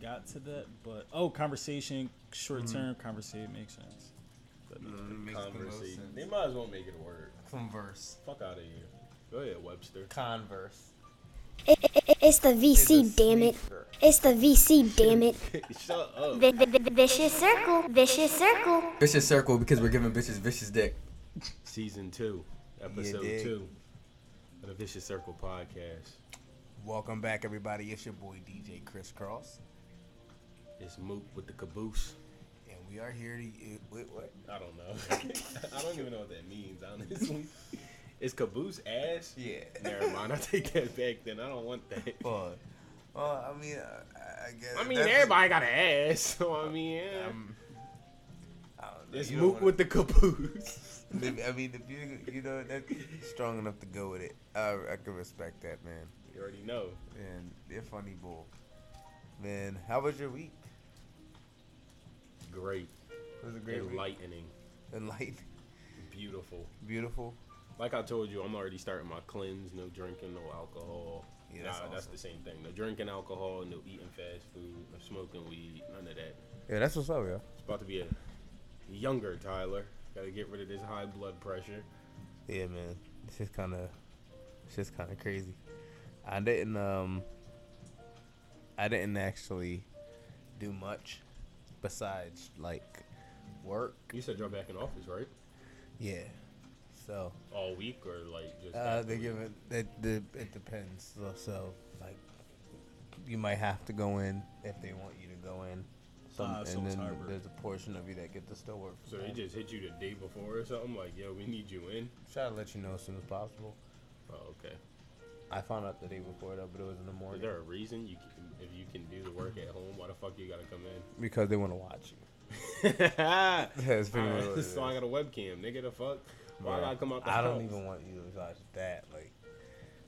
got to that, but oh, conversation, short term conversation makes sense. But, Mm, makes the Conversation. sense. They might as well make it a word. Converse. Fuck out of here. Go ahead, Webster. Converse. It's the VC, damn it. It's the VC, damn it. Shut up. Vi- vi- vi- Vicious circle, vicious circle. Vicious circle because we're giving bitches vicious dick. Season two, episode dig. two of the Vicious Circle podcast. Welcome back, everybody. It's your boy DJ Chris Cross, It's Mook with the caboose. and we are here to. Wait, what? I don't know. I don't even know what that means, honestly. Is caboose ass? Yeah. Never mind. I take that back. Then I don't want that. Well, well, I mean, uh, I guess. I mean, everybody got an ass, so I mean, yeah. Um, I don't know, it's Mook wanna- with the caboose. I mean, if you you know that's strong enough to go with it, I I can respect that, man. You already know. And they're funny bull. Man, how was your week? Great. It was a great week. Enlightening. Beautiful. beautiful. Like I told you, I'm already starting my cleanse. No drinking, no alcohol. Yeah, nah, that's that's the same thing. No drinking alcohol, no eating fast food, no smoking weed, none of that. Yeah, that's what's up, yo. It's about to be a younger Tyler. Got to get rid of this high blood pressure. Yeah, man. It's just kind of, it's just kind of crazy. I didn't, um, I didn't actually do much besides like work. You said you're back in office, right? Yeah. So, All week or like just? uh, they give it. It, it, it depends. So, so, like, you might have to go in if they want you to go in. Some, so and then hybrid. there's a portion of you that get to still work. So they just hit you the day before or something? Like, yo, we need you in. try to let you know as soon as possible. Oh, okay. I found out the day before though, but it was in the morning. Is there a reason you can, if you can do the work at home? Why the fuck you gotta come in? because they want to watch you. That's pretty much it so I got a webcam, nigga. The fuck? Why I gotta come out the I house? don't even want you to watch that. Like,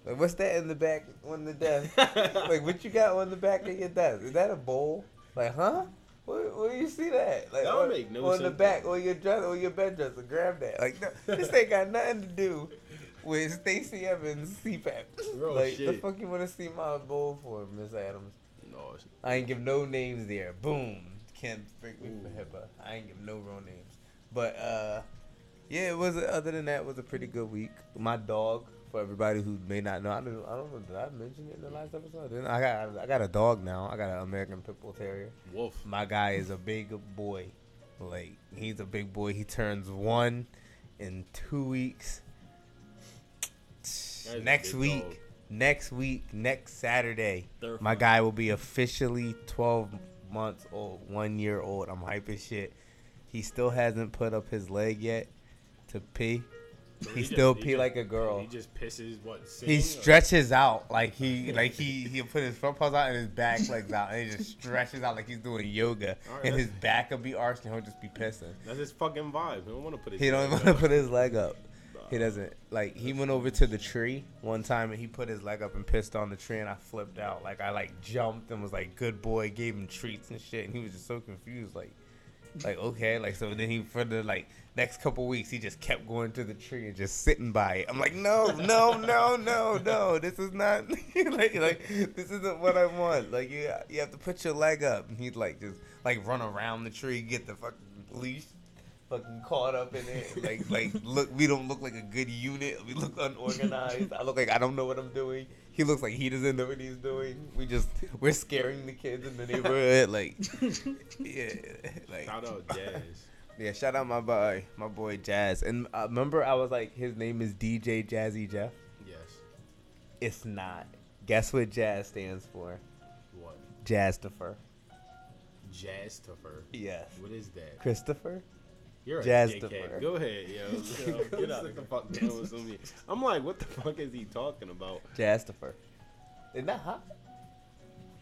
like what's that in the back on the desk? like, what you got on the back of your desk? Is that a bowl? Like, huh? Where, where you see that? Like, That don't on, make no on the back or your dress or your bed dresser. Grab that. Like, no, this ain't got nothing to do with Stacey Evans CPAP. Real like, the fuck you want to see my bowl for, Miss Adams? No, I ain't give no names there. Boom. Can't break me for. HIPAA. I ain't give no real names. But uh yeah, it was other than that it was a pretty good week. My dog, for everybody who may not know, I don't, I don't know, did I mention it in the last episode? Didn't I? I got I got a dog now. I got an American Pit Bull Terrier. Wolf. My guy is a big boy. Like he's a big boy. He turns one in two weeks. That is Next week, dog. next week, next Saturday, They're my guy will be officially 12 months old, one year old. I'm hype as shit. He still hasn't put up his leg yet to pee. He just- still he pee just- like a girl. He just pisses what? He sitting or- stretches out like he like he he'll put his front paws out and his back legs out and he just stretches out like he's doing yoga Alright, and his back will be arched and he'll just be pissing. That's his fucking vibe. He don't want to put his. He don't want to put his leg up. He doesn't like. He went over to the tree one time and he put his leg up and pissed on the tree and I flipped out. Like I like jumped and was like, "Good boy," gave him treats and shit, and he was just so confused. Like, like okay, like so. Then he for the like next couple weeks he just kept going to the tree and just sitting by it. I'm like, no, no, no, no, no. This is not like like this isn't what I want. Like you you have to put your leg up. And he'd like just like run around the tree, get the fucking leash fucking caught up in it. Like, like, look, we don't look like a good unit. We look unorganized. I look like I don't know what I'm doing. He looks like he doesn't know what he's doing. We just, we're scaring the kids in the neighborhood. Like, yeah, like, Shout out Jazz. yeah. Shout out my boy, my boy Jazz. And uh, remember, I was like, his name is DJ Jazzy Jeff. yes. It's not. Guess what Jazz stands for? What? Jazzifer. Jazzifer. Yes. What is that? Christopher. You're a dickhead. Go ahead, yo. get out the fuck down with some. I'm like, what the fuck is he talking about? Jazzifer. Isn't that hot?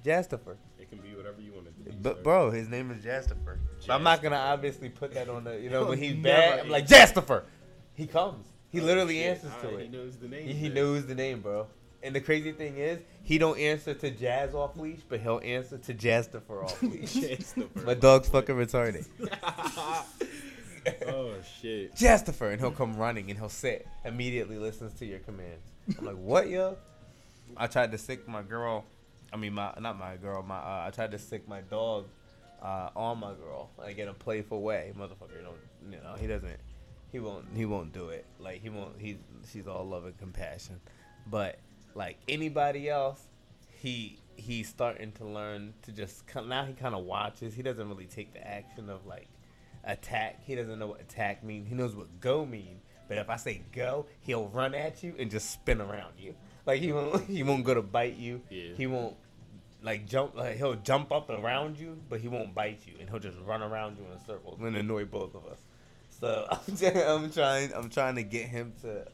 Jazzifer. It can be whatever you want it to be. But sir. bro, his name is Jastifer. I'm not gonna obviously put that on the you know when he's bad. I'm like. Jastifer. He comes. He Oh, literally shit. answers to Alright, it. He knows the name. He, he knows the name, bro. And the crazy thing is, he don't answer to Jazz off leash, but he'll answer to Jastifer off leash. My dog's fucking retarded. Oh shit. Jastifer, and he'll come running and he'll sit. Immediately listens to your commands. I'm like, what, yo? I tried to sick my girl I mean, my not my girl. My uh, I tried to sick my dog uh, on my girl, like in a playful way. Motherfucker, don't you know? He doesn't. He won't. He won't do it. Like he won't. He she's all love and compassion, but like anybody else, he he's starting to learn to just ki- now he kind of watches. He doesn't really take the action of like attack. He doesn't know what attack means. He knows what go mean. But if I say go, he'll run at you and just spin around you. Like he won't he won't go to bite you. Yeah. He won't like jump like he'll jump up around you, but he won't bite you and he'll just run around you in circles and annoy both of us. So I'm, try- I'm trying I'm trying to get him to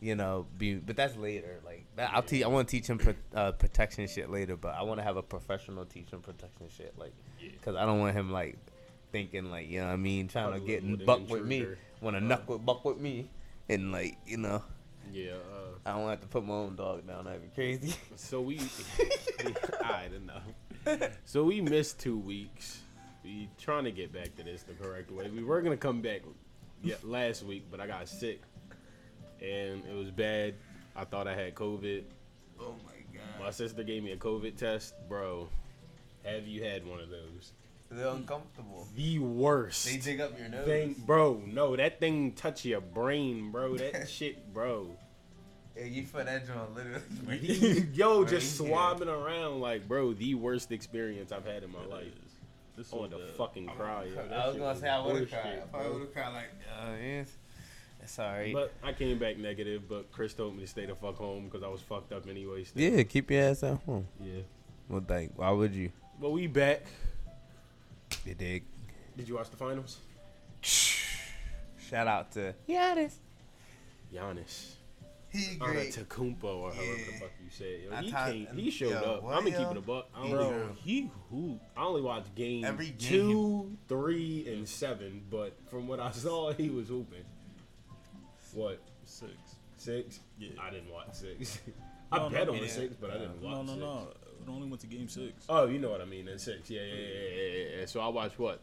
you know be but that's later like I'll teach I want to teach him pro- uh, protection shit later, but I want to have a professional teach him protection shit like cuz I don't want him like thinking like you know what I mean trying to get with buck with me, want to knuck with buck with me and like you know Yeah. Uh, I don't have to put my own dog down. That'd be crazy. so we, I don't know. So we missed two weeks. We trying to get back to this the correct way. We were gonna come back yeah, last week, but I got sick, and it was bad. I thought I had COVID. Oh my god. My sister gave me a COVID test, bro. Have you had one of those? They're uncomfortable. The worst. They dig up your nose. thing, bro. No, that thing touch your brain, bro. That shit, bro. Yeah, you feel that joint literally. Yo, just Right, yeah. swabbing around like, bro, the worst experience I've had in my life. This I was want to the- fucking cry. Yo. That I was gonna say I would have bullshit, cried. I probably would have cried like, uh, yes. Sorry. But I came back negative. But Chris told me to stay the fuck home because I was fucked up anyway. Still. Yeah, keep your ass at home. Yeah. Well, like, why would you? But we back. You dig? Did you watch the finals? Shout out to Giannis. Giannis. He great. Antetokounmpo or however the fuck you say. Yo, he, thought- came, he showed yo, up. what, I'm gonna keep it a buck. I, don't know. Bro, he hooped. I only watched game, Every game two, three, and seven. But from what I saw, he was hooping. What Six. six? Yeah. I didn't watch six. I No, no, bet on yeah. the six, but I didn't watch. No, no, six. no. It only went to game six. Oh, you know what I mean. Then six. Yeah, yeah, yeah, yeah, yeah. So I watched what?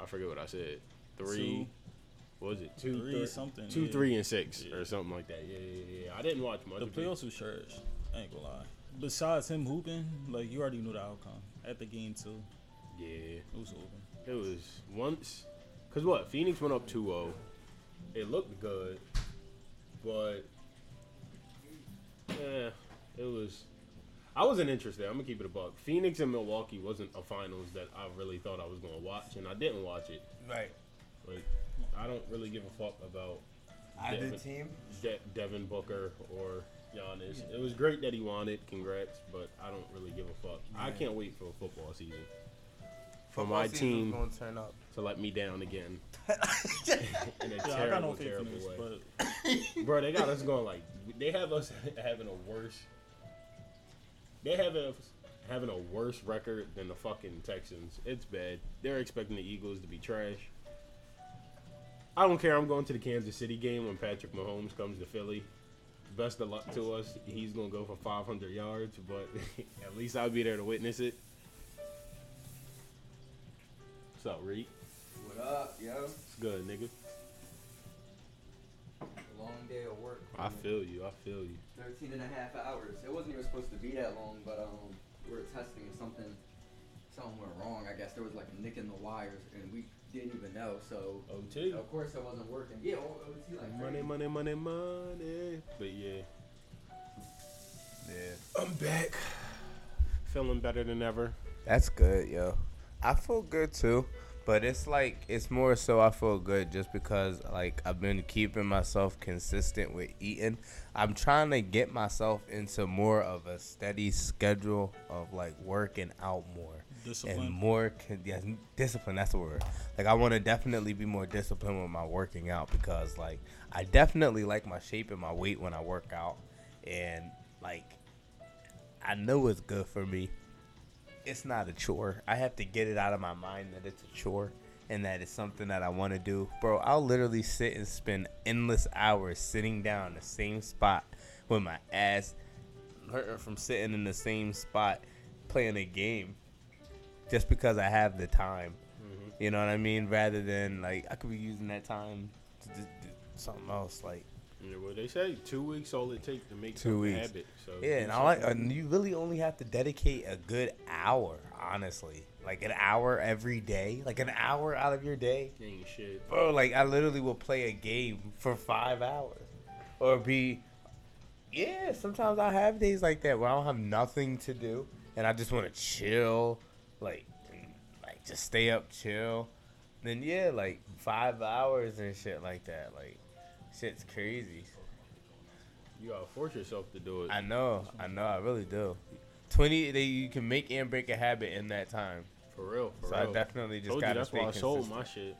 I forget what I said. Three. Two. What was it? Two, Three something, Two, yeah. three, and six, Yeah. or something like that. Yeah, yeah, yeah. I didn't watch much. The of it. playoffs was trash. I ain't gonna lie. Besides him hooping, like you already knew the outcome at the game too. Yeah. It was over. It was once, cause what? Phoenix went up 2-0. It looked good, but yeah, it was. I wasn't interested. I'm gonna keep it a buck. Phoenix and Milwaukee wasn't a finals that I really thought I was gonna watch, and I didn't watch it. Right. Like, I don't really give a fuck about Either Devin, team. De- Devin Booker or Giannis. It was great that he won it. Congrats, but I don't really give a fuck. I can't wait for a football season for Football my team gonna turn up. to let me down again. in a Yeah, terrible, no terrible this, way. but Bro, they got us going like they have us having a worse. They have us having a worse record than the fucking Texans. It's bad. They're expecting the Eagles to be trash. I don't care. I'm going to the Kansas City game when Patrick Mahomes comes to Philly. Best of luck to us. He's gonna go for 500 yards, but at least I'll be there to witness it. What's up, Reed? What up, yo? It's good, nigga. I feel you. I feel you. 13 and a half hours. It wasn't even supposed to be that long, but um, we were testing and something, something went wrong. I guess there was like a nick in the wires, and we didn't even know. So OT. of course it wasn't working. Yeah, O- OT like Money, crazy. money, money, money. But yeah, Yeah. I'm back. Feeling better than ever. That's good, yo. I feel good too, but it's like it's more so I feel good just because like I've been keeping myself consistent with eating. I'm trying to get myself into more of a steady schedule of like working out more and more con- yes, discipline. That's the word. Like I want to definitely be more disciplined with my working out because like I definitely like my shape and my weight when I work out, and like I know it's good for me. It's not a chore. I have to get it out of my mind that it's a chore and that it's something that I want to do. Bro, I'll literally sit and spend endless hours sitting down in the same spot with my ass hurting from sitting in the same spot playing a game just because I have the time. Mm-hmm. You know what I mean? Rather than like I could be using that time to do something else. Like Yeah, well, they say two weeks all it takes to make Two weeks. habit. So Yeah, and I like, and you really only have to dedicate a good hour, honestly. Like an hour every day, like an hour out of your day. ain't shit. Bro, like I literally will play a game for five hours, or be, yeah. Sometimes I have days like that where I don't have nothing to do and I just want to chill, like, like just stay up, chill. Then yeah, like five hours and shit like that. Like, shit's crazy. You gotta force yourself to do it. I know, I know, I really do. Twenty, they you can make and break a habit in that time. for real. For So real. I definitely just Told gotta that's stay why I sold consistent. my shit.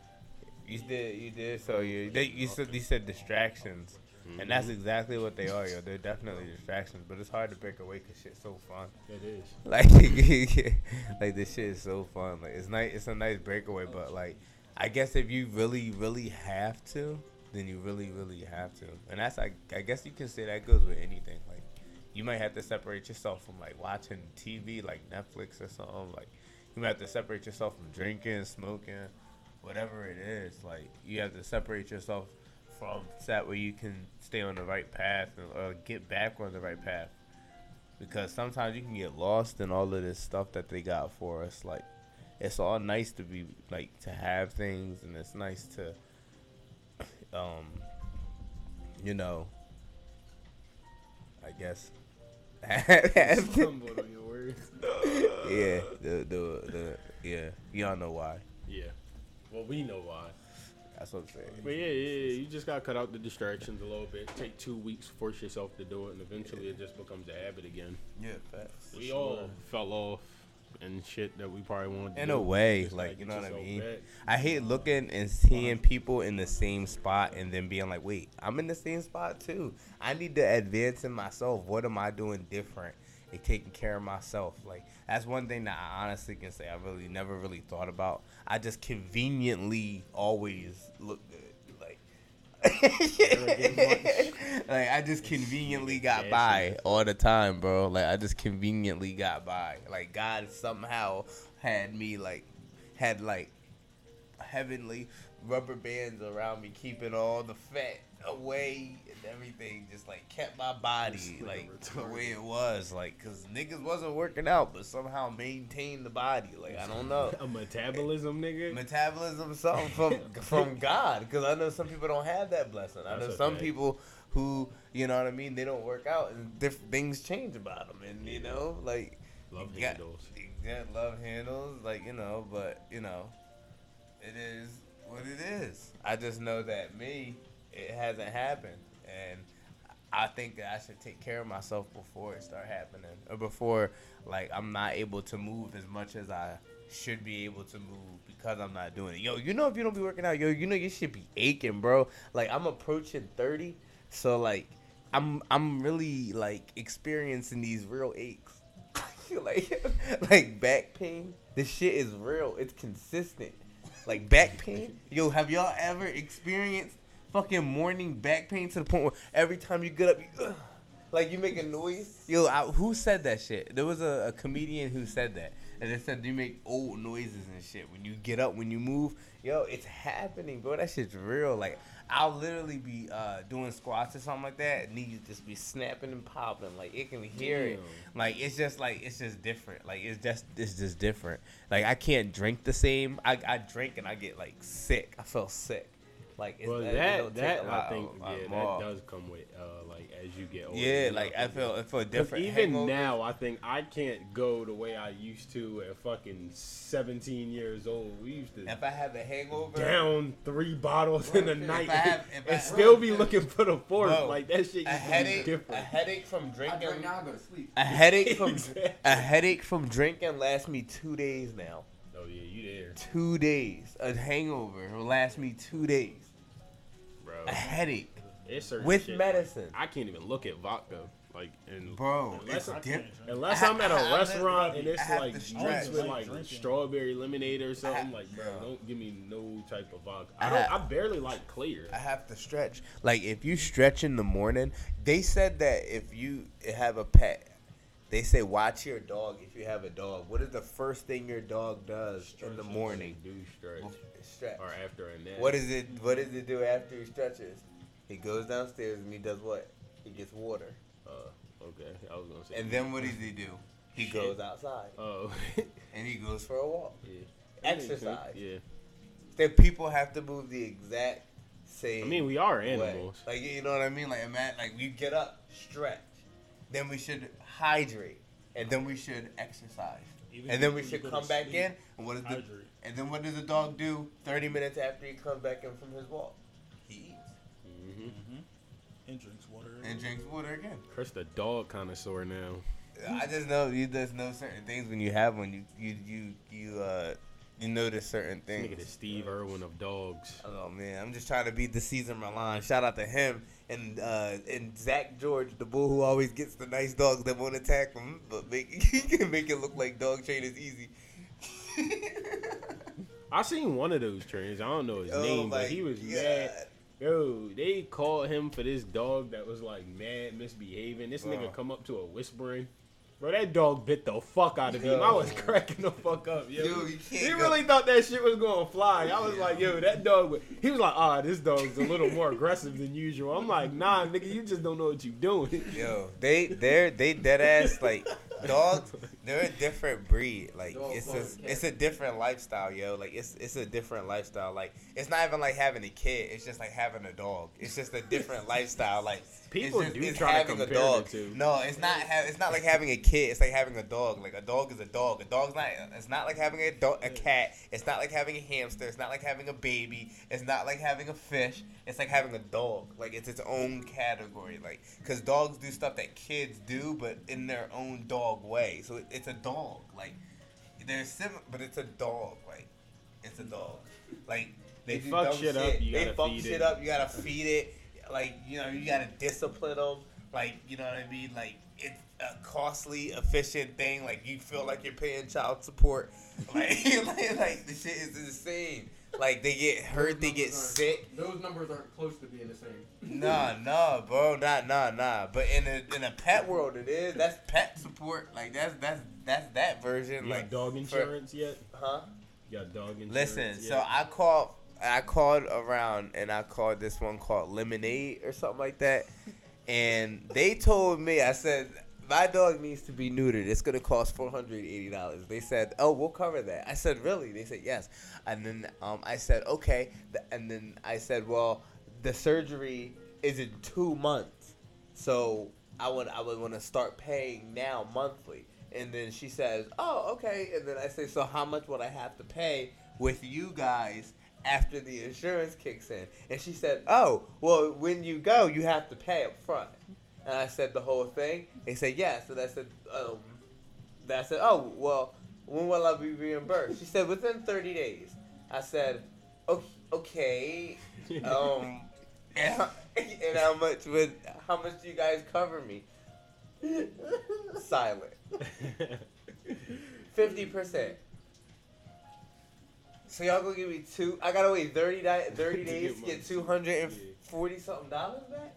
You did, you did. So you, they, you said, you said distractions, and that's mm-hmm. exactly what they are, yo. They're definitely distractions, but it's hard to break away because shit's so fun. It is. Like, like this shit is so fun. Like, it's nice. It's a nice breakaway, but like, I guess if you really, really have to, then you really, really have to, and that's like, I guess you can say that goes with anything. Like, you might have to separate yourself from like watching TV, like Netflix or something. Like, you might have to separate yourself from drinking, smoking, whatever it is. Like, you have to separate yourself from that where you can stay on the right path or uh, get back on the right path. Because sometimes you can get lost in all of this stuff that they got for us. Like, it's all nice to be like to have things, and it's nice to, um, you know, I guess. have to- Stumbled on your words. yeah, the the the yeah, y'all know why. Yeah. Well, we know why. That's what I'm saying. But yeah, yeah, yeah, you just gotta cut out the distractions a little bit. Take two weeks, force yourself to do it, and eventually it just becomes a habit again. Yeah, facts. we all fell off and shit that we probably wanted to In do. a way, Just like you know what I mean. I hate looking and seeing people in the same spot and then being like, "Wait, I'm in the same spot too. I need to advance in myself. What am I doing different?" And taking care of myself. Like that's one thing that I honestly can say I really never really thought about. I just conveniently always look good. Like, like I just conveniently got by all the time, bro. Like I just conveniently got by. Like God somehow had me like had like heavenly rubber bands around me, keeping all the fat away and everything. Just like kept my body like the way it was, like because niggas wasn't working out, but somehow maintained the body. Like I don't know. A metabolism, nigga. Metabolism, something from from God, because I know some people don't have that blessing. I know some people who, you know what I mean, they don't work out, and different things change about them, and you know, like Love handles. yeah, love handles, like you know, but you know, it is what it is. I just know that me, it hasn't happened, and I think that I should take care of myself before it start happening, or before like I'm not able to move as much as I should be able to move because I'm not doing it. Yo, you know if you don't be working out, yo, you know you should be aching, bro. Like I'm approaching 30, so like I'm I'm really like experiencing these real aches. like like back pain. This shit is real. It's consistent. Like back pain. Yo, have y'all ever experienced fucking morning back pain to the point where every time you get up, you, like you make a noise? Yo, I, who said that shit? There was a, a comedian who said that, and they said you make old noises and shit when you get up, when you move. Yo, it's happening, bro. That shit's real. Like I'll literally be uh, doing squats or something like that, and knees just be snapping and popping. Like it can hear it. Like it's just like it's just different. Like it's just it's just different. Like I can't drink the same. I, I drink and I get like sick. I feel sick. Like it's, Well, it that that a lot I think yeah, that more. does come with uh like as you get older. Yeah, like I feel I feel 'cause different. Even hangovers. now, I think I can't go the way I used to at fucking 17 years old. We used to if I have a hangover, down three bottles in a If night I have- if I- and still be looking for the fourth. Bro, like that shit a to be headache, a headache from I drinking. drink now, I go to sleep. A headache from Exactly. a headache from drinking lasts me two days now. oh yeah, you there, Two days. A hangover will last me two days. Bro. A headache It's with shit. medicine, I can't even look at vodka. Like and bro. Unless It's I diff- Unless I- I'm at a I- I restaurant and it's like to mixed stretch. with Like like drinking. strawberry lemonade or something, have- like bro, bro. don't give me no type of vodka. I I don't. have- I barely like clear. I have to stretch. Like if you stretch in the morning, they said that if you have a pet, they say watch your dog if you have a dog. What is the first thing your dog does in the morning? do stretch Stretch. or after a nap. What is it? What does it do after he stretches? He goes downstairs and he does what? He gets water. Uh, okay, I was gonna say. And then what does he do? He Shit. goes outside oh, and he goes for a walk. yeah. That makes sense. Exercise. Yeah. That people have to move the exact same. I mean, we are way. animals. Like you know what I mean? Like imagine, like we get up, stretch, then we should hydrate, and then we should exercise, Even and then we should come back sleep, in. And what is the and then what does the dog do? Thirty minutes after he comes back in from his walk, he eats hmm Mm-hmm. And drinks water. and drinks water again. Chris, the dog connoisseur now. I just know you just know certain things when you have one. You you you you uh you notice certain things. nigga things. the Steve Irwin of dogs. Oh man, I'm just trying to beat the Cesar Millan. Shout out to him and uh, and Zach George, the bull who always gets the nice dogs that won't attack him, but make he can make it look like dog train is easy. I seen one of those trains. I don't know his Oh name, but he was God. mad. Yo, they called him for this dog that was like mad misbehaving. This nigga come up to a whispering. Bro, that dog bit the fuck out of him. I was cracking the fuck up, yo. You he go- really thought that shit was gonna fly. I was like, yo, that dog. would- He was like, ah, this dog's a little more aggressive than usual. I'm like, nah, nigga, you just don't know what you doing. Yo, they they're they dead ass like dogs. They're a different breed. Like Dog it's a it's a different lifestyle, yo. Like it's it's a different lifestyle. Like it's not even like having a kid. It's just like having a dog. It's just a different lifestyle. Like People it's just, do it's try to having a compare the dog. two. No, it's not. Ha- it's not like having a kid. It's like having a dog. Like a dog is a dog. A dog's not. It's not like having a do- a cat. It's not like having a hamster. It's not like having a baby. It's not like having a fish. It's like having a dog. Like it's its own category. Like because dogs do stuff that kids do, but in their own dog way. So it, it's a dog. Like they're similar, but it's a dog. Like it's a dog. Like They do fuck shit up, you they gotta fuck feed shit it. up. You gotta feed it. Like you know, you gotta discipline them. Like you know what I mean. Like it's a costly, efficient thing. Like you feel like you're paying child support. Like like, like the shit is insane. Like they get hurt, they get Those numbers aren't- sick. Those numbers aren't close to being the same. Nah, nah, bro, nah, nah, nah. But in a in a pet world, it is. That's pet support. Like that's that's that's that version. You like got dog for- insurance yet? huh? You got dog insurance Listen, yet? so I called I called around and I called this one called Lemonade or something like that. And they told me, I said, my dog needs to be neutered. It's gonna cost four hundred eighty dollars. They said, "Oh, we'll cover that." I said, "Really?" They said, "Yes." And then um, I said, "Okay." And then I said, "Well, the surgery is in two months, so I would I would want to start paying now monthly." And then she says, "Oh, okay." And then I say, "So how much would I have to pay with you guys after the insurance kicks in?" And she said, "Oh, well, when you go, you have to pay up front." And I said the whole thing. They said yeah. So I said, um, I said, oh, well, when will I be reimbursed? She said within 30 days. I said, okay. Um, and how, and how much would how much do you guys cover me? Silent. Fifty percent. So y'all gonna give me two? I gotta wait 30, 30 days to get two hundred and forty something dollars back.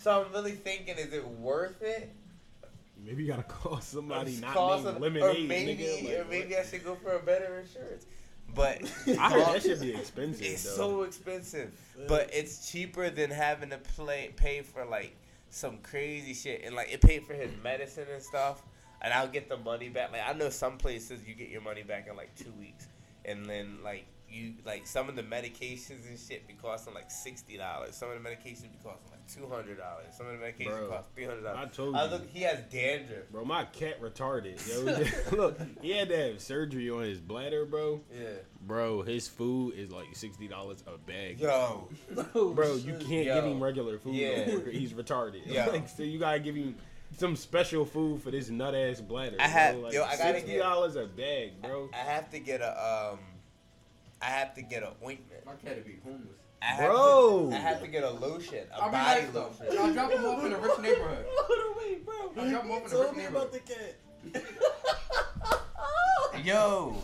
So I'm really thinking, is it worth it? Maybe you gotta call somebody not Cost named of- Lemonade, or maybe, nigga. Like, or maybe? I should go for a better insurance. But I heard that should be expensive. It's though. so expensive, but it's cheaper than having to play pay for like some crazy shit, and like it paid for his medicine and stuff, and I'll get the money back. Like I know some places you get your money back in like two weeks, and then like you like some of the medications and shit be costing like sixty dollars. Some of the medications be costing like two hundred dollars. Some of the medications Bro, cost three hundred I dollars. told I you. look, he has dandruff. Bro, my cat retarded. Yo, look, he had to have surgery on his bladder, bro. Yeah. Bro, his food is like sixty dollars a bag. Yo. Bro, you can't Yo. give him regular food. Yeah. no. He's retarded. Yo. Like, so you gotta give him some special food for this nut ass bladder. I have bro. like, yo, I gotta sixty get- dollars a bag, bro. I have to get a um. I have to get an ointment. My cat would be homeless. I have Bro. to, I have to get a lotion, a I'll body nice though. lotion. I'll drop him off in a rich neighborhood. Wait, bro. I'll drop him off in a Told rich me about neighborhood. the cat. Yo,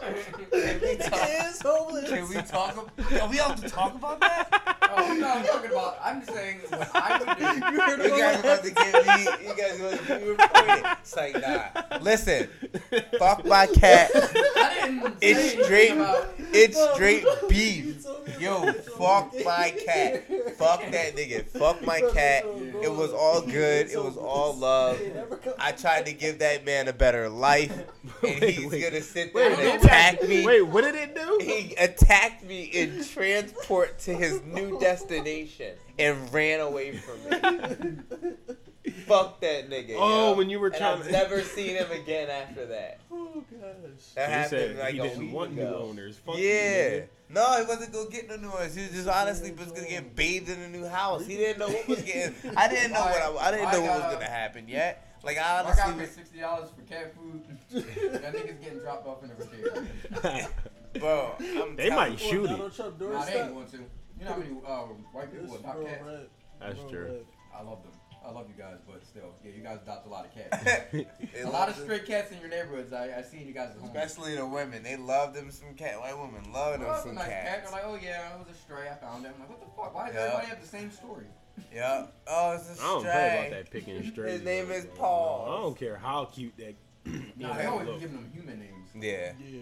can we talk? It's homeless. Can we talk? Are we allowed to talk about that? Oh, no, I'm talking about. I'm just saying what I would do. You You guys about about to get me? You guys about to get me reported? It's like nah. Listen, fuck my cat. I didn't say It's anything straight. about. It's straight beef. You told me Yo, fuck my cat. Fuck that nigga. Fuck my cat. It was all good. It was all love. I tried to give that man a better life, and Wait, he's wait. gonna sit there Wait, and attack me. Wait, what did it do? He attacked me in transport to his new destination and ran away from me. Fuck that nigga. Oh, yo. when you were And trying I've to- never seen him again after that. Oh gosh. That He happened said like he a didn't week want new owners. Fuck Yeah. nigga. No, he wasn't gonna get no new owners. He was just honestly was gonna get bathed in a new house. He didn't know what was getting. I didn't know what I, I didn't know what was gonna happen yet. Like I I got honestly, me was, sixty dollars for cat food. that nigga's getting dropped off in the refrigerator. bro. I'm They might shoot him. Nah, they ain't going to. You know how many uh, white people adopt cats? red. That's Real true. red. I love them. I love you guys, but still, yeah, you guys adopt a lot of cats. A lot of stray cats in your neighborhoods. I I seen you guys at home. Especially the women, they love them some cat. White women love them Well, some nice cat. cats. They're like, oh yeah, it was a stray. I found it. I'm like, what the fuck? Why does Yeah. everybody have the same story? Yeah. Oh, it's a I don't care about that picking and straight. His name is Paul. I don't care how cute that. Nah, they always look. giving them human names. Yeah. Yeah.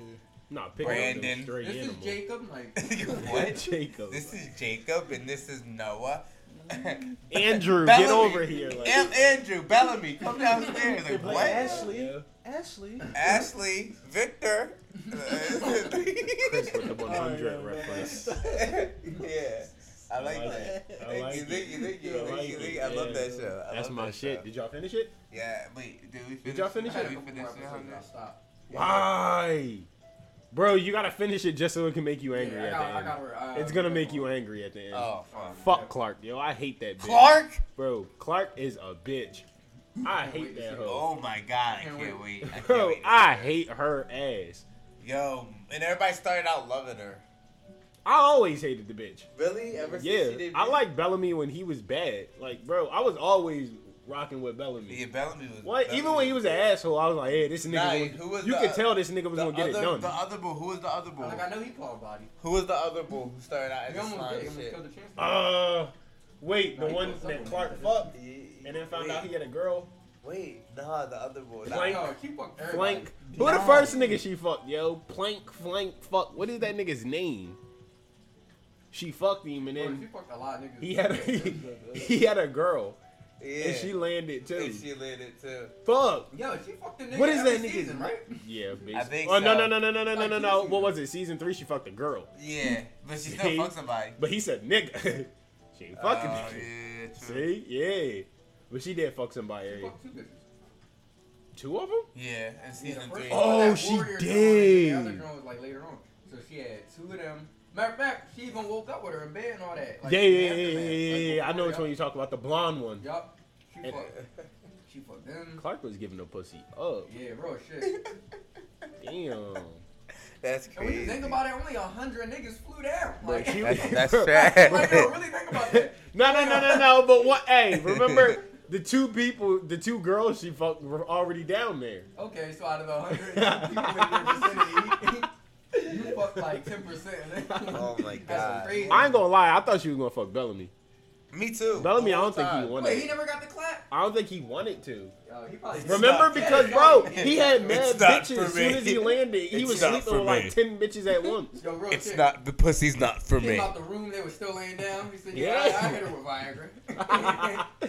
Nah, picking Brandon. Up straight This animal. is Jacob. Like, what? Jacob. This is Jacob and this is Noah. Andrew, get over here. Like, Am- Andrew, Bellamy, come downstairs. They Like, what? Ashley. Yeah. Ashley. Ashley, Victor. Chris with the 100 Oh, yeah, reference. yeah. I like I like that. it. I like you, it. thank you, thank you, I thank like you, it. I love yeah. that show. I That's my that shit. show. Did y'all finish it? Yeah, wait, did we finish? y'all finish I had Did we couple finish it? episodes. Stop. Why? Bro, you gotta finish it just so it can make you angry Yeah, at got, the end. got, uh, It's gonna make you angry at the end. Oh, fuck. Fuck Clarke, yo. I hate that bitch. Clarke? Bro, Clarke is a bitch. I hate that hoe. Oh my god, I Can't can't wait. I can't Bro, wait. I hate her ass. Yo, and everybody started out loving her. I always hated the bitch. Really? Ever since she Yeah, I like Bellamy when he was bad. Like, bro, I was always rocking with Bellamy. Yeah, Bellamy was. What? Bellamy Even when he was an asshole, I was like, "Hey, this nigga." Nah, gonna- who was you the- could tell this nigga was gonna get it done. the other bull. Who was the other bull? Like, I know he called body. Who was the other bull who started out as He a almost slime did. He almost shit? killed the. Uh, wait, the Nah, he one that Clarke like that. fucked and then found wait, out he had a girl. Wait, nah, the other bull. Nah, Flank. No, keep up everybody. Flank. Who the first nigga she fucked, yo? Plank, flank, fuck. What is that nigga's name? She fucked him and Bro, she then fucked a lot of niggas. he had a, he, he had a girl Yeah. and she landed too. And she landed too. Fuck. Yo, she fucked the nigga What is every that nigga's season, right? Yeah, basically. I think oh no so. no no no no no no Like no no! What was it? Season three, she fucked a girl, Yeah, but she still See? fucked somebody. but he said nigga. she ain't fucking Oh, nigga. yeah, true. See, yeah, but she did fuck somebody. She fucked two bitches. Two of them? Yeah, in season first three. Oh, she did. and The other joint was like later on. So she had two of them. Matter of fact, she even woke up with her in bed and all that. Like, yeah, yeah, after yeah, yeah, that. yeah, Like. I know before, which one you talk about, the blonde one. Yup. She And- fucked. She fucked them. Clarke was giving the pussy up. Yeah, bro, shit. Damn. That's And when you crazy. think about it, only a hundred niggas flew down. Bro, Like, she- That's, that's like, trash. yo, really think about that. No, no, no, no, no. But what? Hey, remember the two people, the two girls she fucked were already down there. Okay, so out of the hundred people in your vicinity, you fucked like ten percent. Oh my God. I ain't gonna lie. I thought she was gonna fuck Bellamy. Me too. Bellamy, I don't think he time. wanted. Wait, he never got the clap. I don't think he wanted to. Yo, he probably Remember not- because bro, he had mad bitches as soon as he landed. He It's was sleeping for with like ten bitches at once. Yo, real It's shit. not the pussy's not for Came me. out the room, they were still laying down. He said, "Yeah, Yeah. I, I hit her with Viagra."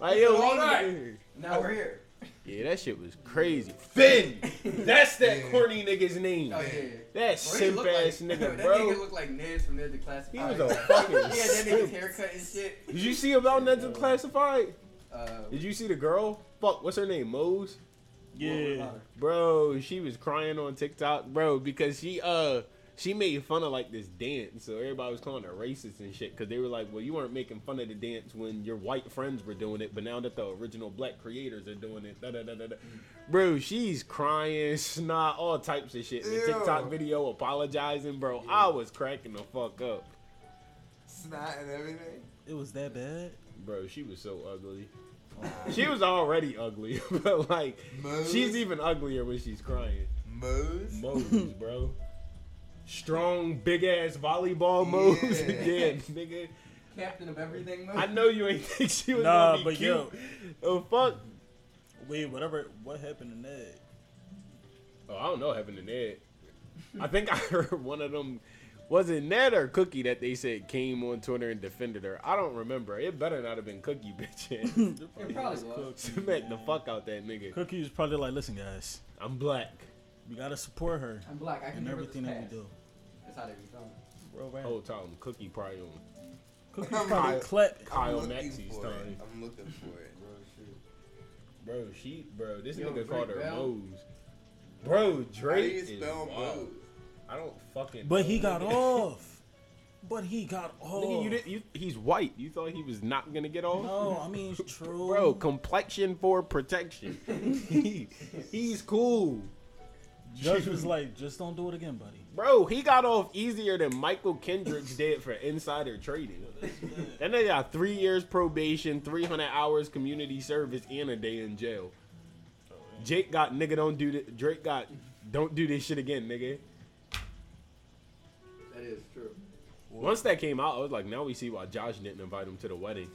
Like yo, All we- right. now we're here. Yeah, that shit was crazy. Finn, that's that corny nigga's name. Oh yeah. That Bro, he simp looked ass like, nigga, that nigga looked like Ned from Ned's Declassified. He was a fucking yeah, that nigga's haircut and shit. Did you see about Ned's Declassified? Uh, Did you see the girl? Fuck, what's her name? Moze. Yeah. Bro, she was crying on TikTok, bro, because she uh she made fun of like this dance, so everybody was calling her racist and shit. Because they were like, "Well, you weren't making fun of the dance when your white friends were doing it, but now that the original black creators are doing it, da da da da." da. Bro, she's crying, snot, all types of shit. In the Ew. TikTok video apologizing, bro. I was cracking the fuck up, Snot and everything. It was that bad. bro. She was so ugly. She was already ugly, but like Moze? she's even uglier when she's crying. Moze. Moses, bro. Strong, big ass volleyball moves. Yeah. Yeah, nigga. captain of everything. I know you ain't think she was Nah, gonna be but cute. yo. Oh fuck. Wait, whatever. What happened to Ned? Oh, I don't know what happened to Ned. I think I heard one of them Was it Ned or Cookie that they said came on Twitter and defended her? I don't remember. It better not have been Cookie, bitch. It probably was. Smack the fuck out that nigga. Cookie was probably like, listen, guys, I'm black. We gotta support her I'm black. I can in everything that we do. That's how they be feeling. Bro, right? Whole time, Cookie probably on Cookie probably clap. Kyle I'm looking Maxey's for time. it. I'm looking for it. Bro, shit. Bro, she, bro, this Yo, nigga called her Drake Bell? Moze. Bro, How do Drake you is spell wild. Moze? I don't fucking. But know, he got nigga. off. But he got off. Nigga, you did, you, he's white. You thought he was not gonna get off? No, I mean it's true. Bro, complexion for protection. he, he's cool. Judge was like, just don't do it again, buddy. Bro, he got off easier than Mychal Kendricks did for insider trading. then they got three years probation, 300 hours community service, and a day in jail. Jake got nigga don't do this. Drake got don't do this shit again, nigga. That is true. Once that came out, I was like, now we see why Josh didn't invite him to the wedding.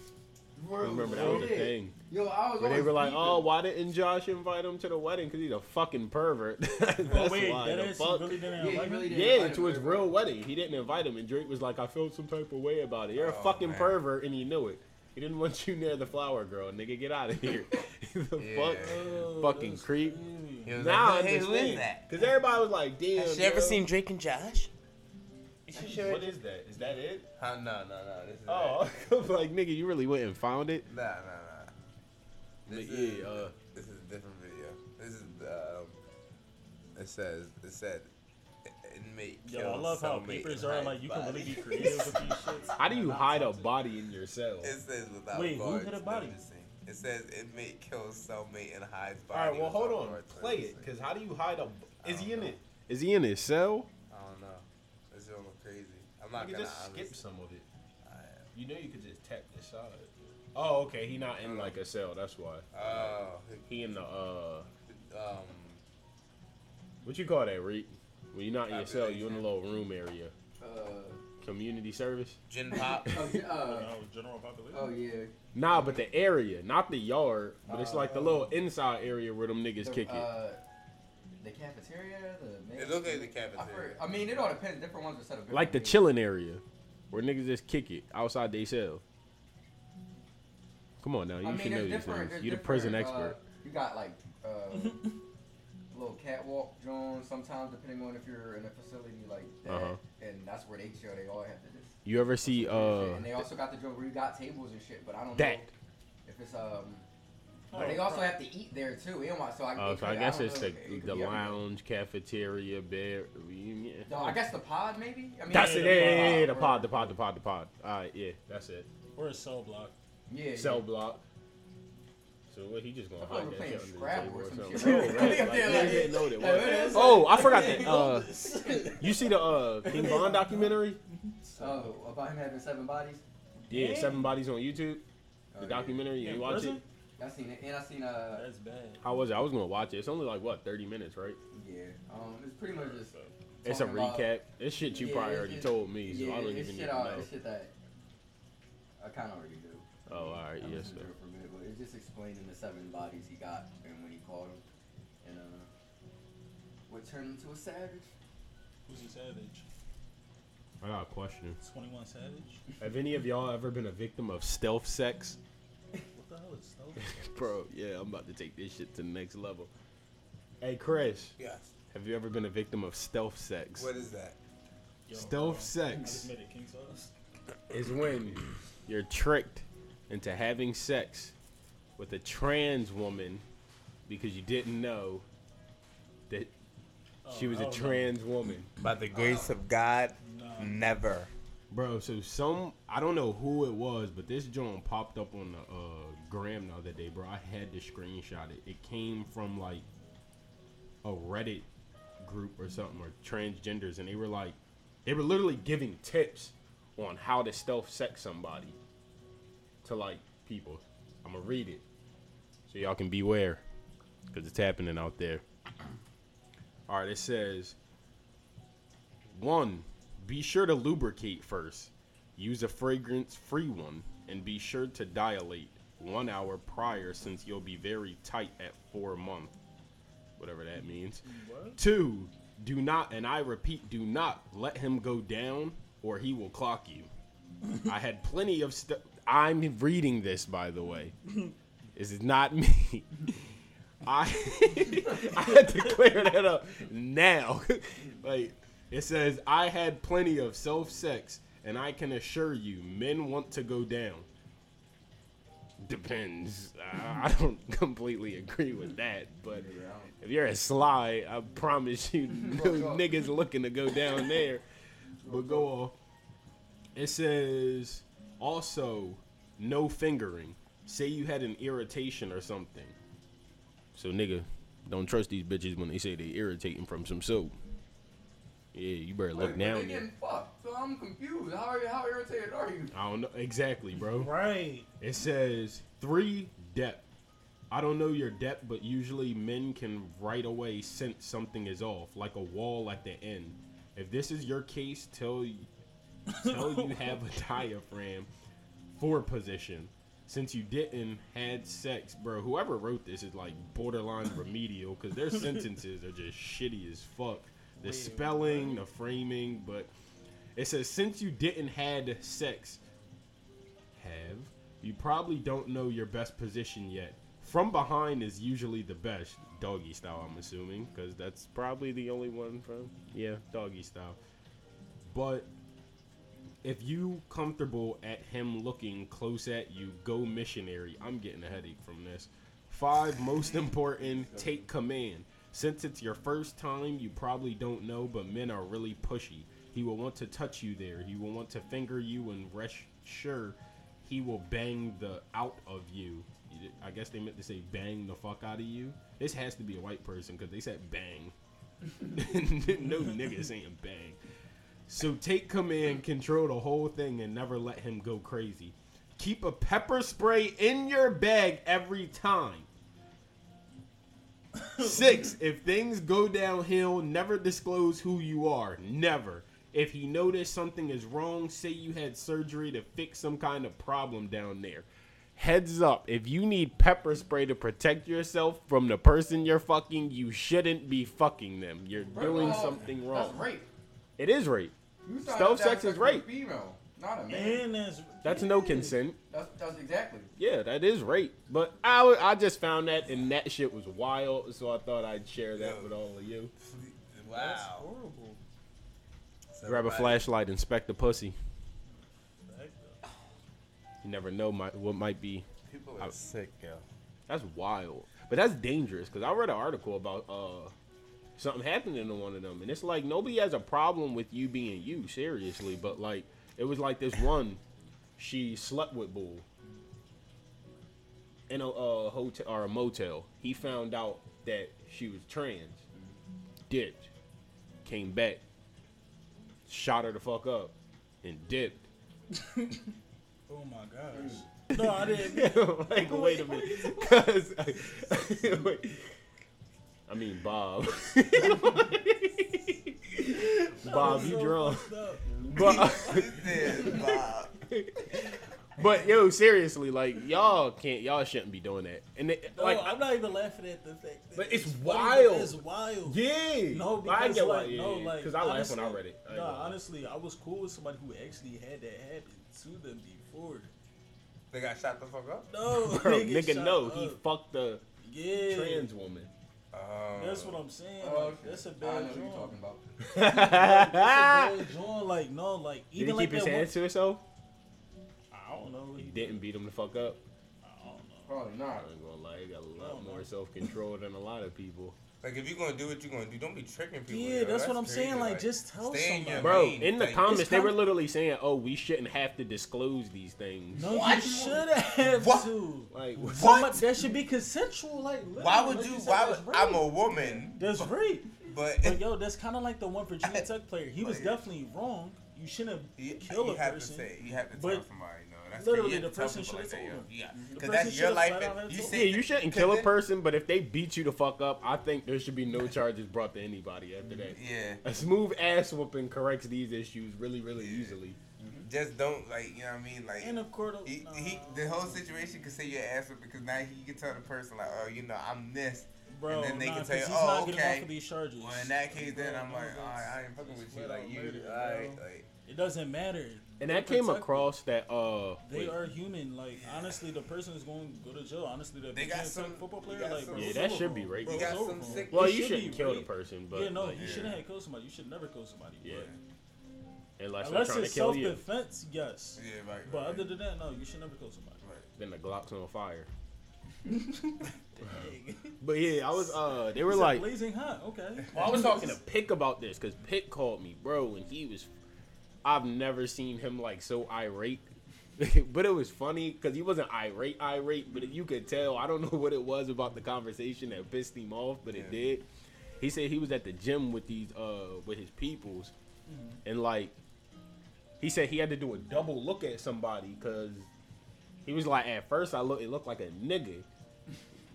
Remember that was a thing. Yo, I was Where they were like, beefing. oh, why didn't Josh invite him to the wedding? Because he's a fucking pervert. That's Oh, wait, why. that the is, fuck? really didn't Yeah, he invite really me? did. Yeah, invite to him, his real wedding. He didn't invite him, and Drake was like, "I felt some type of way about it. You're a Oh, fucking man. pervert, and he knew it. He didn't want you near the flower girl, nigga. Get out of here. the Yeah. fuck, Oh, fucking creep. crazy. Now like, hey, who is that? Because everybody was like, "Damn." Has she ever seen Drake and Josh? What is that? Is that it? Huh, no, no, no. This is Oh, I'm like nigga, you really went and found it. it. Nah, nah, nah. This But is, yeah, uh, this is a different video. This is um. It says it said inmate Yo, I love how papers are like you can really be creative with these shits. How do you hide a body in your cell? It says without Wait, who guards hit a body? It says inmate kills cellmate and hides body. right, well, hold on, play it. Because how do you hide a? I Is he in know. it? Is he in his cell? I don't know. This is look crazy. I'm not You gonna can just skip honestly- some of it. You know you could just tap the side. Oh, okay. He not in like a cell. That's why. Oh, He in the uh, um, what you call that, Reek? When you're not in your cell, you in the little room area. Uh, Community service. gen pop. oh, yeah, uh, Oh, general population. oh yeah. Nah, but the area, not the yard, but it's like the Oh. little inside area where them niggas The, kick it. uh, the cafeteria, the. main- It look like the I, cafeteria. forget- I mean, it all depends. Different ones are set up. Like the differently. chilling area, where niggas just kick it outside they cell. Come on now, you I mean, should know there's these things. there's You the prison different, uh, expert. you got like uh, little catwalk zones sometimes, depending on if you're in a facility like that, Uh-huh. and that's where they chill. They all have to just. You ever see uh and they also got the joint where you got tables and shit, but I don't that? know if it's um. Oh, But they also have to eat there too. You know why? So I, Oh, so I guess it's know. the the lounge, cafeteria, bed. Yeah. No, I guess the pod maybe. I mean, That's Yeah, it. the Yeah, yeah, yeah, pod, the pod, the pod, the pod, the pod. All right, yeah, that's it. Or a cell block. Yeah. Cell yeah. block. So what? He just gonna I thought hide we that shit under the table or or something. Oh, right. Yeah, Like, yeah, niggas like- didn't know what it Yeah, was. it is. Oh, I forgot that. Uh, you see the uh, King Von documentary? Oh, about him having seven bodies. Yeah, Yeah. Seven Bodies on YouTube. Oh, The yeah. documentary. You In watch it? I seen it, and I seen uh, That's bad. How was it? I was gonna watch it. It's only like what, thirty minutes, right? yeah, um, it's pretty much just. It's a talking about- recap. It's shit you Yeah, probably already it's- told me, so yeah, I don't it's even need shit, to know. It's shit that I kind of already do. Oh, all right, I yes, listened sir. to it for a minute, but it's just explaining the seven bodies he got and when he called him, and uh, what turned into a savage. Who's a savage? I got a question. 21 Savage? Have any of y'all ever been a victim of stealth sex? What the hell is stealth? Bro, yeah, I'm about to take this shit to the next level. Hey, Chris, Yes. have you ever been a victim of stealth sex? What is that? Yo, Stealth I sex just made it king sauce. is when you're tricked into having sex with a trans woman because you didn't know that she was Oh, a hell no. trans woman. By the grace of God, No. never. Bro, so some I don't know who it was, but this joint popped up on the uh, gram the other day, bro. I had to screenshot it. It came from like a Reddit group or something, or transgenders, and they were like, they were literally giving tips on how to stealth sex somebody to like people. I'm gonna read it so y'all can beware because it's happening out there. All right, it says one, be sure to lubricate first. Use a fragrance free one and be sure to dilate one hour prior since you'll be very tight at four month. Whatever that means. What? Two, Do not, and I repeat, do not let him go down, or he will clock you. I had plenty of stuff. I'm reading this, by the way. This is not me. I I had to clear that up now. like it says, I had plenty of stealth sex, and I can assure you, men want to go down. Depends. I I don't completely agree with that, but if you're a sly, I promise you, no niggas looking to go down there. But go off. It says also no fingering. Say you had an irritation or something. So nigga, don't trust these bitches when they say they irritating from some soap. Yeah, you better look Wait, but they down getting fucked, so I'm confused. How are you, how irritated are you? I don't know exactly, bro. Right. It says three depth. I don't know your depth, but usually men can right away sense something is off, like a wall at the end. If this is your case, tell you tell you have a diaphragm for position. Since you didn't had sex, bro. Whoever wrote this is like borderline remedial because their sentences are just shitty as fuck. The spelling, the framing, but it says since you didn't had sex, have you probably don't know your best position yet. From behind is usually the best doggy style. I'm assuming because that's probably the only one from yeah doggy style. But if you comfortable at him looking close at you, go missionary. I'm getting a headache from this. Five most important, take command. Since it's your first time, you probably don't know, but men are really pushy. He will want to touch you there. He will want to finger you and rest sure he will bang the out of you. I guess they meant to say bang the fuck out of you. This has to be a white person because they said bang. no nigga saying bang. So take command, control the whole thing, and never let him go crazy. Keep a pepper spray in your bag every time. Six, if things go downhill, never disclose who you are. Never. If he noticed something is wrong, say you had surgery to fix some kind of problem down there. Heads up, if you need pepper spray to protect yourself from the person you're fucking, you shouldn't be fucking them. You're doing First something wrong. That's rape. It is rape. Stealth up to have sex is rape. Female, not a man. And that's That's no consent. That's, that's exactly. Yeah, that is rape. But I, w- I just found that and that shit was wild, so I thought I'd share that with all of you. that's horrible. Grab a flashlight, inspect the pussy. You never know my, what might be. People are sick, yo. That's wild. But that's dangerous because I read an article about uh something happening to one of them, and it's like nobody has a problem with you being you, seriously. But like it was like this one, she slept with Bull in a uh, hotel or a motel. He found out that she was trans, dipped, came back, shot her the fuck up, and dipped. Oh my gosh. No, I didn't. like, wait a minute. Cause, wait. I mean, Bob. Bob, you drunk. But, uh, but yo, seriously, like y'all can't, y'all shouldn't be doing that. And it, No, like, I'm not even laughing at the fact. that But it's funny, wild. but It's wild. yeah, No, I because get why. like, Yeah, no, like, because I laughed when I honestly- read it. I Nah, honestly, I was cool with somebody who actually had that happen to them before. They got shot the fuck up. No, Bro, nigga, no, up. he fucked the yeah. trans woman. Um, That's what I'm saying. Oh, like, that's a know bad what you're joint. talking about. That's a bad joint. Like no, like even Did even he like keep his that hands to himself? I don't know. He didn't beat him the fuck up. I don't know. Probably not. I not. ain't gonna lie, he got a lot more self control than a lot of people. Like if you're gonna do what you're gonna do, don't be tricking people. Yeah, yo. that's what I'm crazy. saying, like, just tell stay in somebody. Bro, lane. in the Like, comments, it's they were literally saying, "Oh, we shouldn't have to disclose these things." No, you should have What? to. Like, Somebody- that should be consensual. Like, Why would like you? Why that's would? I'm a woman, That's rape. but But yo, that's kind of like the one Virginia Tech player. He was definitely wrong. You shouldn't you, kill you a have person. to say, you have to But tell somebody. No, that's literally, the person people like should've that, told him. Yeah, mm-hmm. The because person that's your should've life. and You told yeah, you shouldn't kill a person, but if they beat you to fuck up, I think there should be no charges brought to anybody after that. Yeah, A smooth ass whooping corrects these issues really, really easily. Mm-hmm. just don't like you know what I mean. Like in a court of he, nah. he, the whole situation could say your ass up because now he can tell the person like, oh, you know, I'm this, Bro, and then they nah, can 'cause say, he's "Oh, okay." of these charges. Well, in that case, then Bro, I'm like, that's all right, I ain't fucking with you. Like you, murder, all right, bro. like. It doesn't matter. And that came protect- across that uh They wait. are human. Like honestly, the person is going to go to jail. Honestly, the They got some- football player. got Like, some- Yeah, that should be him. rape. Bro, You got some sick- Well, you should shouldn't be kill the person, but yeah, no, like, you Yeah. shouldn't have killed somebody. You should never kill somebody. yeah. But Unless, unless they're trying it's to kill self you, defense, yes. Yeah, right. But other than that, no, you should never kill somebody. right. then the Glock's on fire. But yeah, I was uh they were like blazing hot. Okay. Well, I was talking to Pick about this because Pick called me, bro, and he was. I've never seen him like so irate. but it was funny because he wasn't irate, irate, but you could tell. I don't know what it was about the conversation that pissed him off, but it did. He said he was at the gym with these uh with his peoples, and like he said he had to do a double look at somebody because he was like at first I look it looked like a nigga.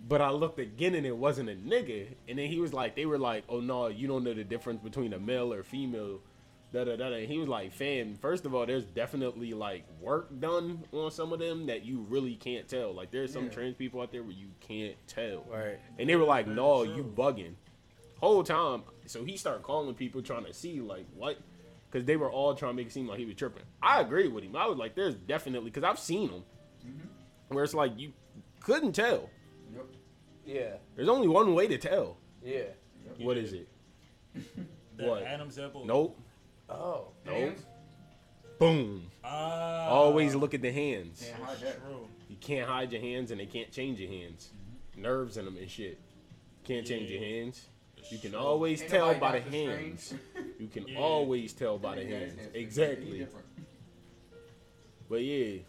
But I looked again and it wasn't a nigga. And then he was like, they were like, oh no, you don't know the difference between a male or female. Da, da, da, da. And he was like, fam, first of all, there's definitely like work done on some of them that you really can't tell. Like there's some Yeah. trans people out there where you can't tell. Right. And they were like, Very no, you bugging. Whole time. So he started calling people trying to see like what because they were all trying to make it seem like he was tripping. I agree with him. I was like, there's definitely because I've seen them mm-hmm. where it's like you couldn't tell. Yep. Yeah. There's only one way to tell. Yeah. What is it? That What? Adam's apple. Nope. Oh. Nope. Boom. Ah. Always look at the hands. Can't hide. True. You can't hide your hands and they can't change your hands. Nerves in them and shit. Can't change your hands. You can always Ain't tell by the got the hands. You can Yeah. always tell by the Yeah, hands. it's- it's Exactly. But yeah,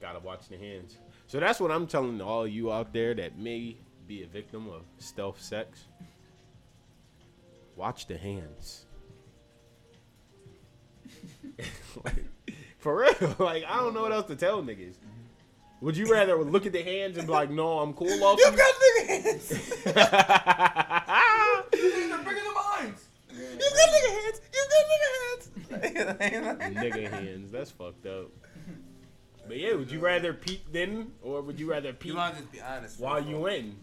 gotta watch the hands. So that's what I'm telling all you out there that may be a victim of stealth sex. Watch the hands. Like, for real, like I don't know what else to tell niggas. Would you rather look at the hands and be like, "No, I'm cool off"? You you?" got nigga hands. They're bigger than mine. You got nigga hands. You got nigga hands. Nigga hands, that's fucked up. But yeah, would you rather peek then, or would you rather peek You want to just be honest. while bro. you in?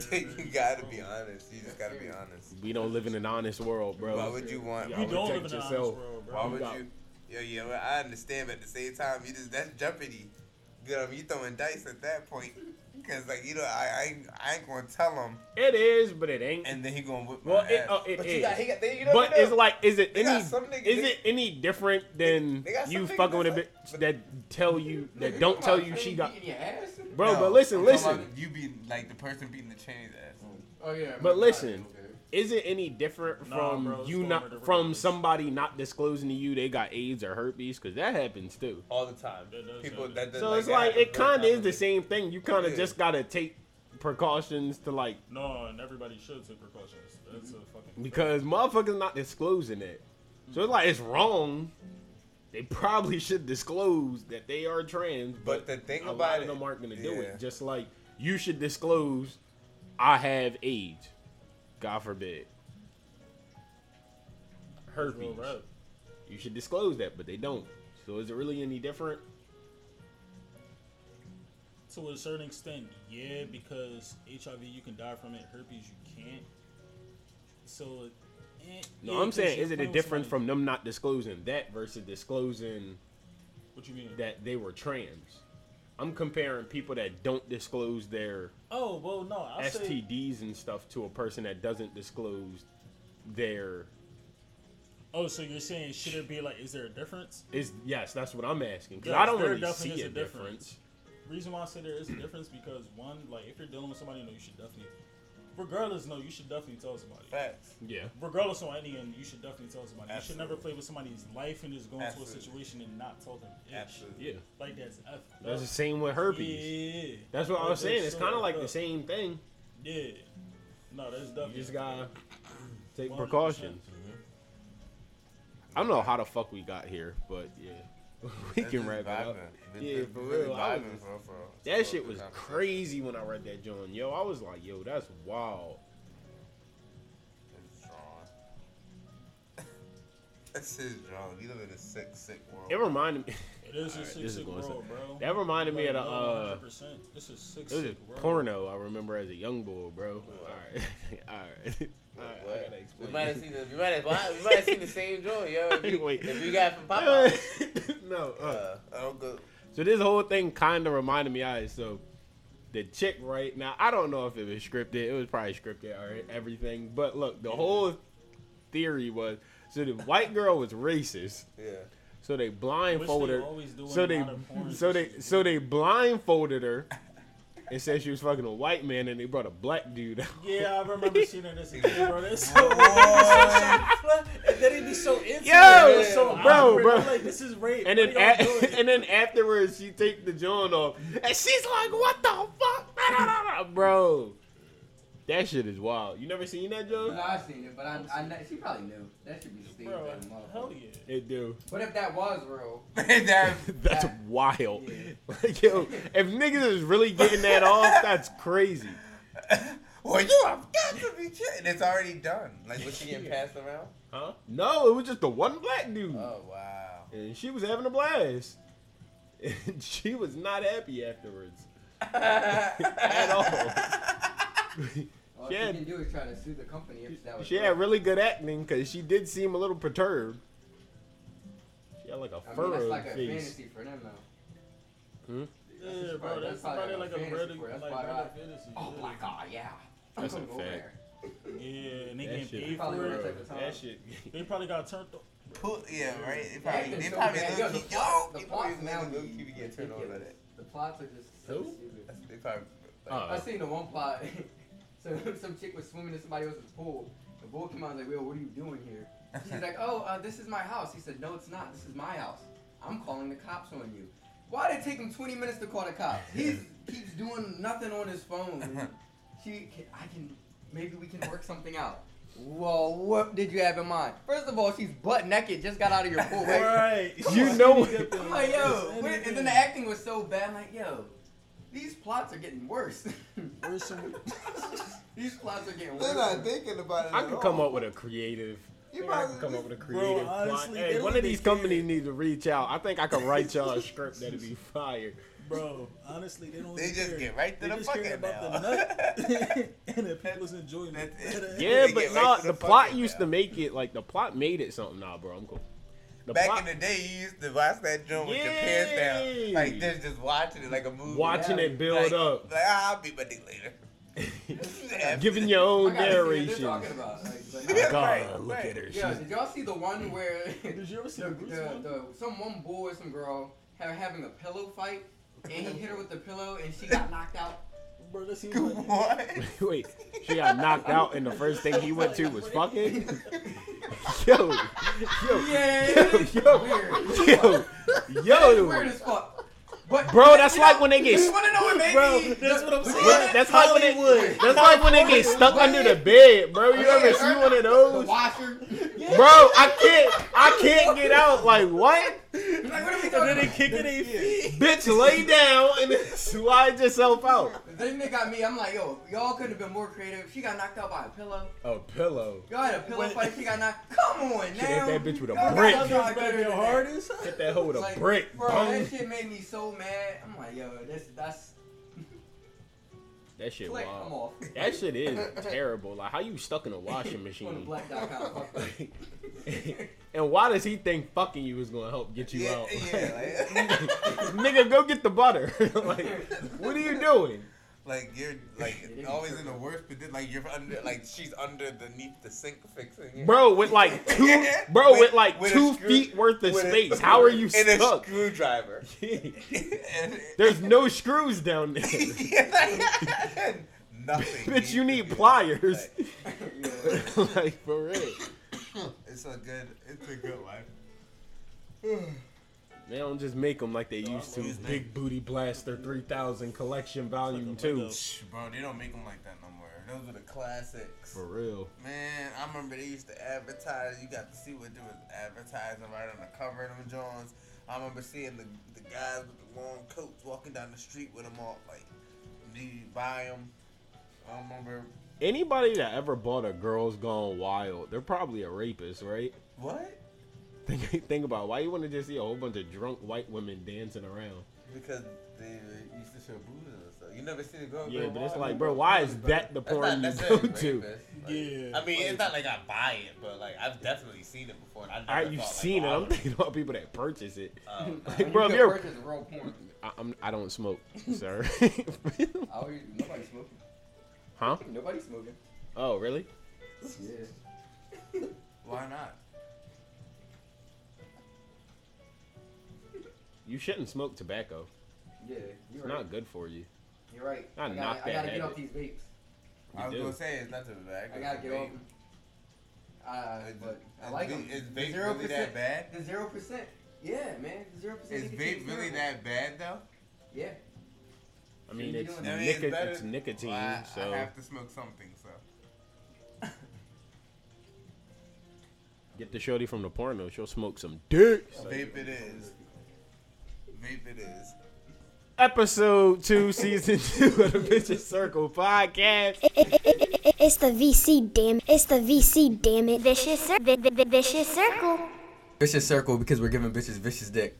you gotta be honest. You just gotta be honest. We don't live in an honest world, bro. Why would you want? Yeah, We I would don't protect live in an honest yourself. world, bro. Why would you? Yeah, yeah. Well, I understand, but at the same time, you just that's jeopardy. You know, you throwing dice at that point, because like you know, I I ain't, I ain't gonna tell him, It is, but it ain't. and then he gonna whip my well, it, ass. uh, it but is. you got, he got, they, you know, but you know, it's like, is it any? niggas- is they- it any different than they got some you fucking with a bitch like- that tell you that don't tell you she got? Your ass? Bro, No, but listen, listen. You be like the person beating the chain's ass. Oh yeah. But my listen, God, okay. Is it any different Nah, from bro, you not from ways. somebody not disclosing to you they got AIDS or herpes? Because that happens too. All the time. That does People happen. that does, So it's that like it kind of is the same thing. You kind of Yeah. just gotta take precautions to like No, and everybody should take precautions. That's a fucking. because motherfuckers not disclosing it. So it's like it's wrong. They probably should disclose that they are trans, but, But the thing a lot about of it, them aren't gonna do it. Just like you should disclose, I have AIDS. God forbid. Herpes. You should disclose that, but they don't. So is it really any different? To a certain extent, yeah, because HIV you can die from it, herpes you can't. So, eh, No, yeah, I'm saying, is it a difference from them not disclosing that versus disclosing What you mean? that they were trans? I'm comparing people that don't disclose their Oh well, no, I say STDs and stuff to a person that doesn't disclose their Oh, so you're saying should it be like? Is there a difference? is yes, that's what I'm asking. 'cause Yes, I don't there really see is a a difference. difference. Reason why I say there is a difference because one, like if you're dealing with somebody, you know, you should definitely, regardless, no, you should definitely tell somebody. Facts. Yeah, Regardless on any end, you should definitely tell somebody. You should never play with somebody's life and just go into Absolutely. a situation and not tell them. ish. Absolutely. yeah. Like that's F. That's the same with herpes. Yeah. That's what I was saying. It's so kind of like fucked the same thing. Yeah. No, that's You definitely. just gotta take 100%. precautions. Mm-hmm. I don't know how the fuck we got here, but yeah, we That's can just wrap it up. Vibing. Yeah, Just for really real. I was vibing, just- for- for- That for shit was crazy when I read that John. Yo, I was like, yo, that's wild. That's his drone. You live in a sick, sick world. It reminded me. It is a Alright, sick, this sick going world, bro. That reminded me of the. Like, no, uh 100%. This is sick, It was sick a world. porno I remember as a young boy, bro. All right, all right. All right, I gotta We explain. might have seen the we might have we might have seen the same joint, yo. If you, Wait. if you got from Popeye. no. Uh. Uh, I don't go. So this whole thing kind of reminded me of it. So the chick right now, I don't know if it was scripted. It was probably scripted or everything. But look, the whole theory was so the white girl was racist. Yeah. So they blindfolded they her. always do in So they lot of porn so they so they blindfolded her and said she was fucking a white man and they brought a black dude out. Yeah, I remember seeing it as a kid, bro. That's so oh, weird. and then he'd be so into Yo, it. It so bro, awkward. bro. I'm like, this is rape. And then, a- and then afterwards, she take the joint off, and she's like, "What the fuck, bro?" That shit is wild. You never seen that, Joe? No, Joe? I seen it, but I, I know, she probably knew. That should be staged. bro, as a motherfucker. hell yeah. It do. What if that was real? that, That's That- wild. yeah. Like, yo, if niggas is really getting that off, that's crazy. well, you have got to be kidding. It's already done. Like, was she getting passed around? Huh? No, it was just the one black dude, Oh wow. and she was having a blast. And she was not happy afterwards at all. All She she had- can do is try to sue the company if that was She real. had really good acting because she did seem a little perturbed. She had like a I mean, that's furrowed like a face. fantasy for them, though. Hmm? Yeah, That's bro, probably- that's that's probably probably like like a a fantasy Reddit, for it. That's like probably Reddit fantasy. Oh yeah. my god, yeah. I'm That's a gonna go fact. there. Yeah, and they That getting shit- paid Probably for it. type. That shit. They probably got turned. Up. Who- yeah, right. They Yeah, probably, it's they so probably bad. low Yo, the key. plot- Yo, the they plots probably now low be key be getting turned on by ridiculous. that. The plots are just so Who? stupid. That's, they probably. I seen the one plot. so some chick was swimming in somebody else's pool. The boy came out and was like, "Yo, what are you doing here?" She's like, "Oh, uh, this is my house." He said, "No, it's not. This is my house. I'm calling the cops on you." Why did it take him 20 minutes to call the cops? He keeps doing nothing on his phone. She, can, I can, maybe we can work something out. Well, what did you have in mind? First of all, she's butt naked, just got out of your pool. Like, Right. You know- I'm like, yo, wait, and then the acting was so bad. I'm like, yo, these plots are getting worse. Where's some? these plots are getting worse. They're not thinking about it. I at could all. come up with a creative. You I think probably could come up with a Bro, creative plot. Hey, one of these care. companies need to reach out. I think I could write y'all a script that'd be fire. Bro, honestly, they don't. They just care. get right to they the just fucking about now. the nut and if people's enjoying it. That's. Yeah, but get no, the the plot used now. to make it like the plot made it something. Nah, bro, I'm cool. The Back plot, in the day, you used to watch that joint with your pants down, like this, just watching it like a movie. watching Yeah, it build like, up, Like, ah, I'll be my dick later. Giving your own gotta see what narration. talking about. Like, but Yeah. God, right, look right. at her. Yo, She's did y'all see the one where Did you ever see the, the the, one? the, some one boy or some girl have, having a pillow fight, and he hit her with the pillow, and she got knocked out? Bro, that seems like. what? Wait, she got knocked out, and the first thing he went to was fucking. Yo, yo, Yeah, yo, weird. yo, yo, weird as fuck. But Bro, that's you like know- when they get- You wanna know what made Bro, me? that's what I'm saying. What- that's like when they, Hollywood. that's like when they get stuck under the bed, bro. You ever see one of The those? washer. Bro, I can't, I can't get out. Like what? Like, what are we And then talking they about? kicking their feet. Bitch, lay down and then slide yourself out. Then they got me, I'm like, yo, y'all could have been more creative. She got knocked out by a pillow. A pillow. Y'all had a pillow Wait. fight. She got knocked. Come on Shit, now. hit that bitch with a Y'all brick. gotta That try better better than that. hard Hit that hoe with a Like, brick. Bro, Bong. that shit made me so mad. I'm like, yo, this that's That shit click. I'm off. That shit is terrible. Like how you stuck in a washing machine? and why does he think fucking you is gonna help get you Yeah, out? yeah, like, Nigga, go get the butter. like, what are you doing? Like you're like always in the worst position. Like you're under, like she's underneath the sink fixing it. Bro, with like two, bro, with, With- like with two screw- feet worth of with a- space. How are you in a stuck? screwdriver? There's no screws down there. Nothing. Bitch, you need pliers. Yeah. like for real. It's a good. It's a good life. They don't just make them like they used to. Excuse me. Big Booty Blaster 3000 Collection Volume Like 2. Lego. Bro, they don't make them like that no more. Those are the classics. For real. Man, I remember they used to advertise. You got to see what they was advertising right on the cover of them Jones. I remember seeing the the guys with the long coats walking down the street with them all like, need you buy them. I remember Anybody that ever bought a Girls Gone Wild, they're probably a rapist, right? what? Think, think about it. why you want to just see a whole bunch of drunk white women dancing around. Because they used to show booze and stuff. You never seen a girl. Yeah, go but it's wild? like, bro, why is that the porn not you go to? Like, Yeah. I mean, it's not like I buy it, but like I've definitely seen it before. And I never All right, you've thought, like, seen it. oh, I'm thinking about people that purchase it. uh, Like, bro, you you're, purchase raw porn. I, I'm, I don't smoke, sir. I always, nobody's smoking. huh? Nobody's smoking. Oh, really? Yeah. why not? You shouldn't smoke tobacco. Yeah, you're It's right. not good for you. You're right. I I, gotta, knocked I gotta get off these vapes. I was do. gonna say it's not the bag. I gotta get off. Uh, but I like them. Is The vape 0%, really that bad? The zero percent. Yeah, man. The zero percent. Is vape really that bad though? Yeah. I mean, it's, doing? I mean, nica- better- it's nicotine, Well, I, so I have to smoke something. So get the shorty from the porno. She'll smoke some dick. vape it is. Vape it is. Episode two, season two of the Vicious Circle podcast. It's the VC, damn it. It's the VC, damn it. Vicious, cir- vi- vi- vi- vicious circle. Vicious circle because we're giving bitches vicious dick.